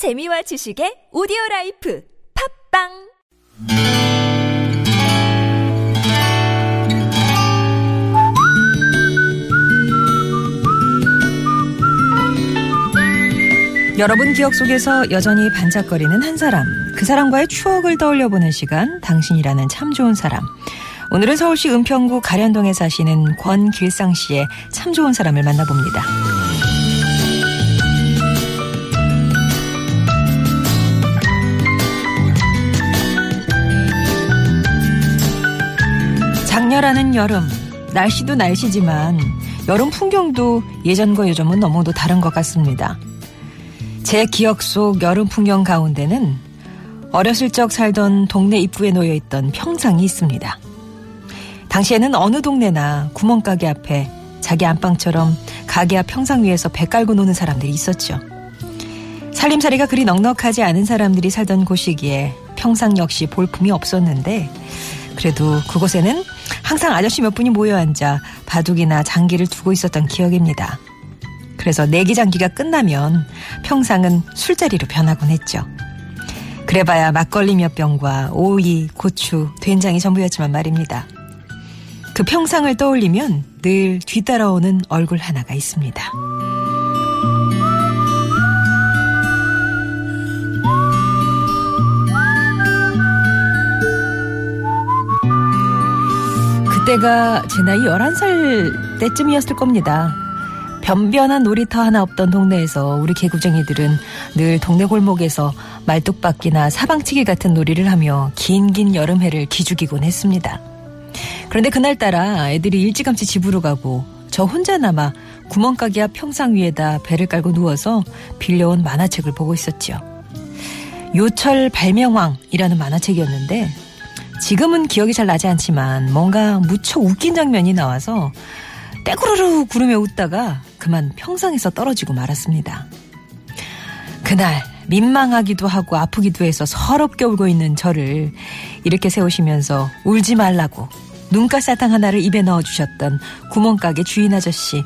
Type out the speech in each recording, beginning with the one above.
재미와 지식의 오디오 라이프 팟빵 여러분 기억 속에서 여전히 반짝거리는 한 사람, 그 사람과의 추억을 떠올려 보는 시간, 당신이라는 참 좋은 사람. 오늘은 서울시 은평구 갈현동에 사시는 권길상 씨의 참 좋은 사람을 만나봅니다. 장렬하는 여름, 날씨도 날씨지만 여름 풍경도 예전과 요즘은 너무도 다른 것 같습니다. 제 기억 속 여름 풍경 가운데는 어렸을 적 살던 동네 입구에 놓여 있던 평상이 있습니다. 당시에는 어느 동네나 구멍가게 앞에 자기 안방처럼 가게 앞 평상 위에서 배 깔고 노는 사람들이 있었죠. 살림살이가 그리 넉넉하지 않은 사람들이 살던 곳이기에 평상 역시 볼품이 없었는데 그래도 그곳에는 항상 아저씨 몇 분이 모여 앉아 바둑이나 장기를 두고 있었던 기억입니다. 그래서 내기장기가 끝나면 평상은 술자리로 변하곤 했죠. 그래봐야 막걸리 몇 병과 오이, 고추, 된장이 전부였지만 말입니다. 그 평상을 떠올리면 늘 뒤따라오는 얼굴 하나가 있습니다. 그때가 제 나이 11살 때쯤이었을 겁니다. 변변한 놀이터 하나 없던 동네에서 우리 개구쟁이들은 늘 동네 골목에서 말뚝박기나 사방치기 같은 놀이를 하며 긴긴 여름해를 기죽이곤 했습니다. 그런데 그날따라 애들이 일찌감치 집으로 가고 저 혼자 남아 구멍가게 앞 평상 위에다 배를 깔고 누워서 빌려온 만화책을 보고 있었죠. 요철 발명왕이라는 만화책이었는데 지금은 기억이 잘 나지 않지만 뭔가 무척 웃긴 장면이 나와서 떼구르르 구르며 웃다가 그만 평상에서 떨어지고 말았습니다. 그날 민망하기도 하고 아프기도 해서 서럽게 울고 있는 저를 이렇게 세우시면서 울지 말라고 눈가 사탕 하나를 입에 넣어주셨던 구멍가게 주인 아저씨.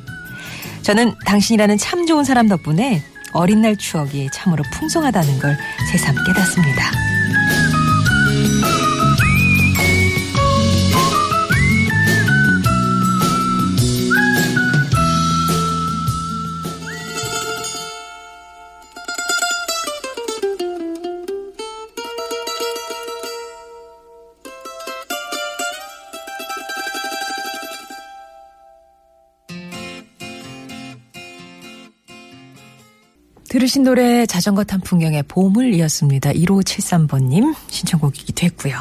저는 당신이라는 참 좋은 사람 덕분에 어린 날 추억이 참으로 풍성하다는 걸 새삼 깨닫습니다. 들으신 노래 자전거 탄 풍경의 보물이었습니다. 1573번님 신청곡이기도 했고요.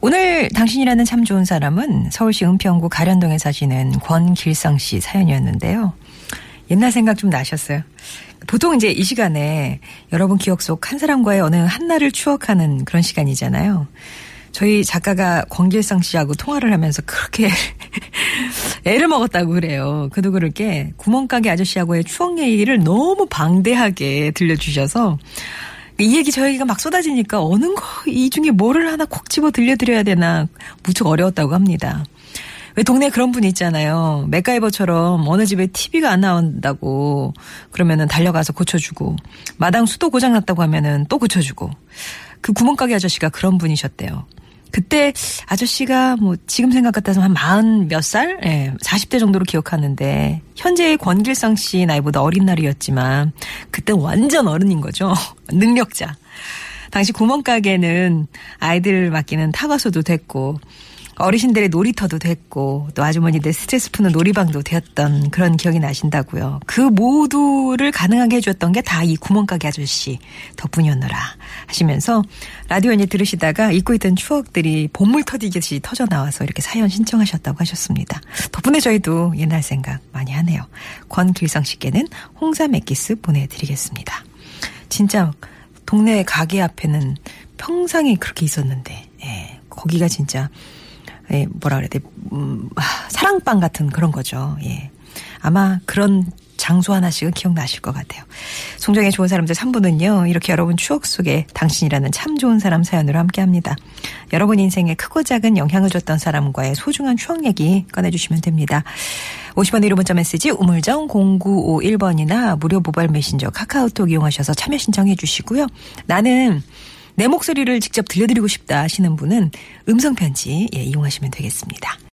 오늘 당신이라는 참 좋은 사람은 서울시 은평구 가련동에 사시는 권길상 씨 사연이었는데요. 옛날 생각 좀 나셨어요. 보통 이제 이 시간에 여러분 기억 속 한 사람과의 어느 한날을 추억하는 그런 시간이잖아요. 저희 작가가 권길상 씨하고 통화를 하면서 그렇게 애를 먹었다고 그래요. 그도 그렇게 구멍가게 아저씨하고의 추억 얘기를 너무 방대하게 들려주셔서 이 얘기 저 얘기가 막 쏟아지니까 어느 거 이 중에 뭐를 하나 콕 집어 들려드려야 되나 무척 어려웠다고 합니다. 왜 동네에 그런 분 있잖아요. 맥가이버처럼 어느 집에 TV가 안 나온다고 그러면은 달려가서 고쳐주고 마당 수도 고장났다고 하면은 또 고쳐주고 그 구멍가게 아저씨가 그런 분이셨대요. 그때 아저씨가 뭐 지금 생각 같아서 한 마흔 몇 살? 예, 40대 정도로 기억하는데 현재의 권길상 씨 나이보다 어린 날이었지만 그때 완전 어른인 거죠. 능력자. 당시 구멍가게는 아이들 맡기는 타가소도 됐고 어르신들의 놀이터도 됐고 또 아주머니들 스트레스 푸는 놀이방도 되었던 그런 기억이 나신다고요. 그 모두를 가능하게 해줬던 게 다 이 구멍가게 아저씨 덕분이었노라 하시면서 라디오 이제 들으시다가 잊고 있던 추억들이 보물 터지듯이 터져 나와서 이렇게 사연 신청하셨다고 하셨습니다. 덕분에 저희도 옛날 생각 많이 하네요. 권길성 씨께는 홍삼 액기스 보내드리겠습니다. 진짜 동네 가게 앞에는 평상이 그렇게 있었는데 예, 거기가 진짜 예, 뭐라 그래야 돼, 음, 사랑방 같은 그런 거죠. 예. 아마 그런 장소 하나씩은 기억나실 것 같아요. 송정의 좋은 사람들 3부는요. 이렇게 여러분 추억 속에 당신이라는 참 좋은 사람 사연으로 함께 합니다. 여러분 인생에 크고 작은 영향을 줬던 사람과의 소중한 추억 얘기 꺼내주시면 됩니다. 50원 1호 문자 메시지 우물정 0951번이나 무료 모바일 메신저 카카오톡 이용하셔서 참여 신청해 주시고요. 나는 내 목소리를 직접 들려드리고 싶다 하시는 분은 음성편지 예, 이용하시면 되겠습니다.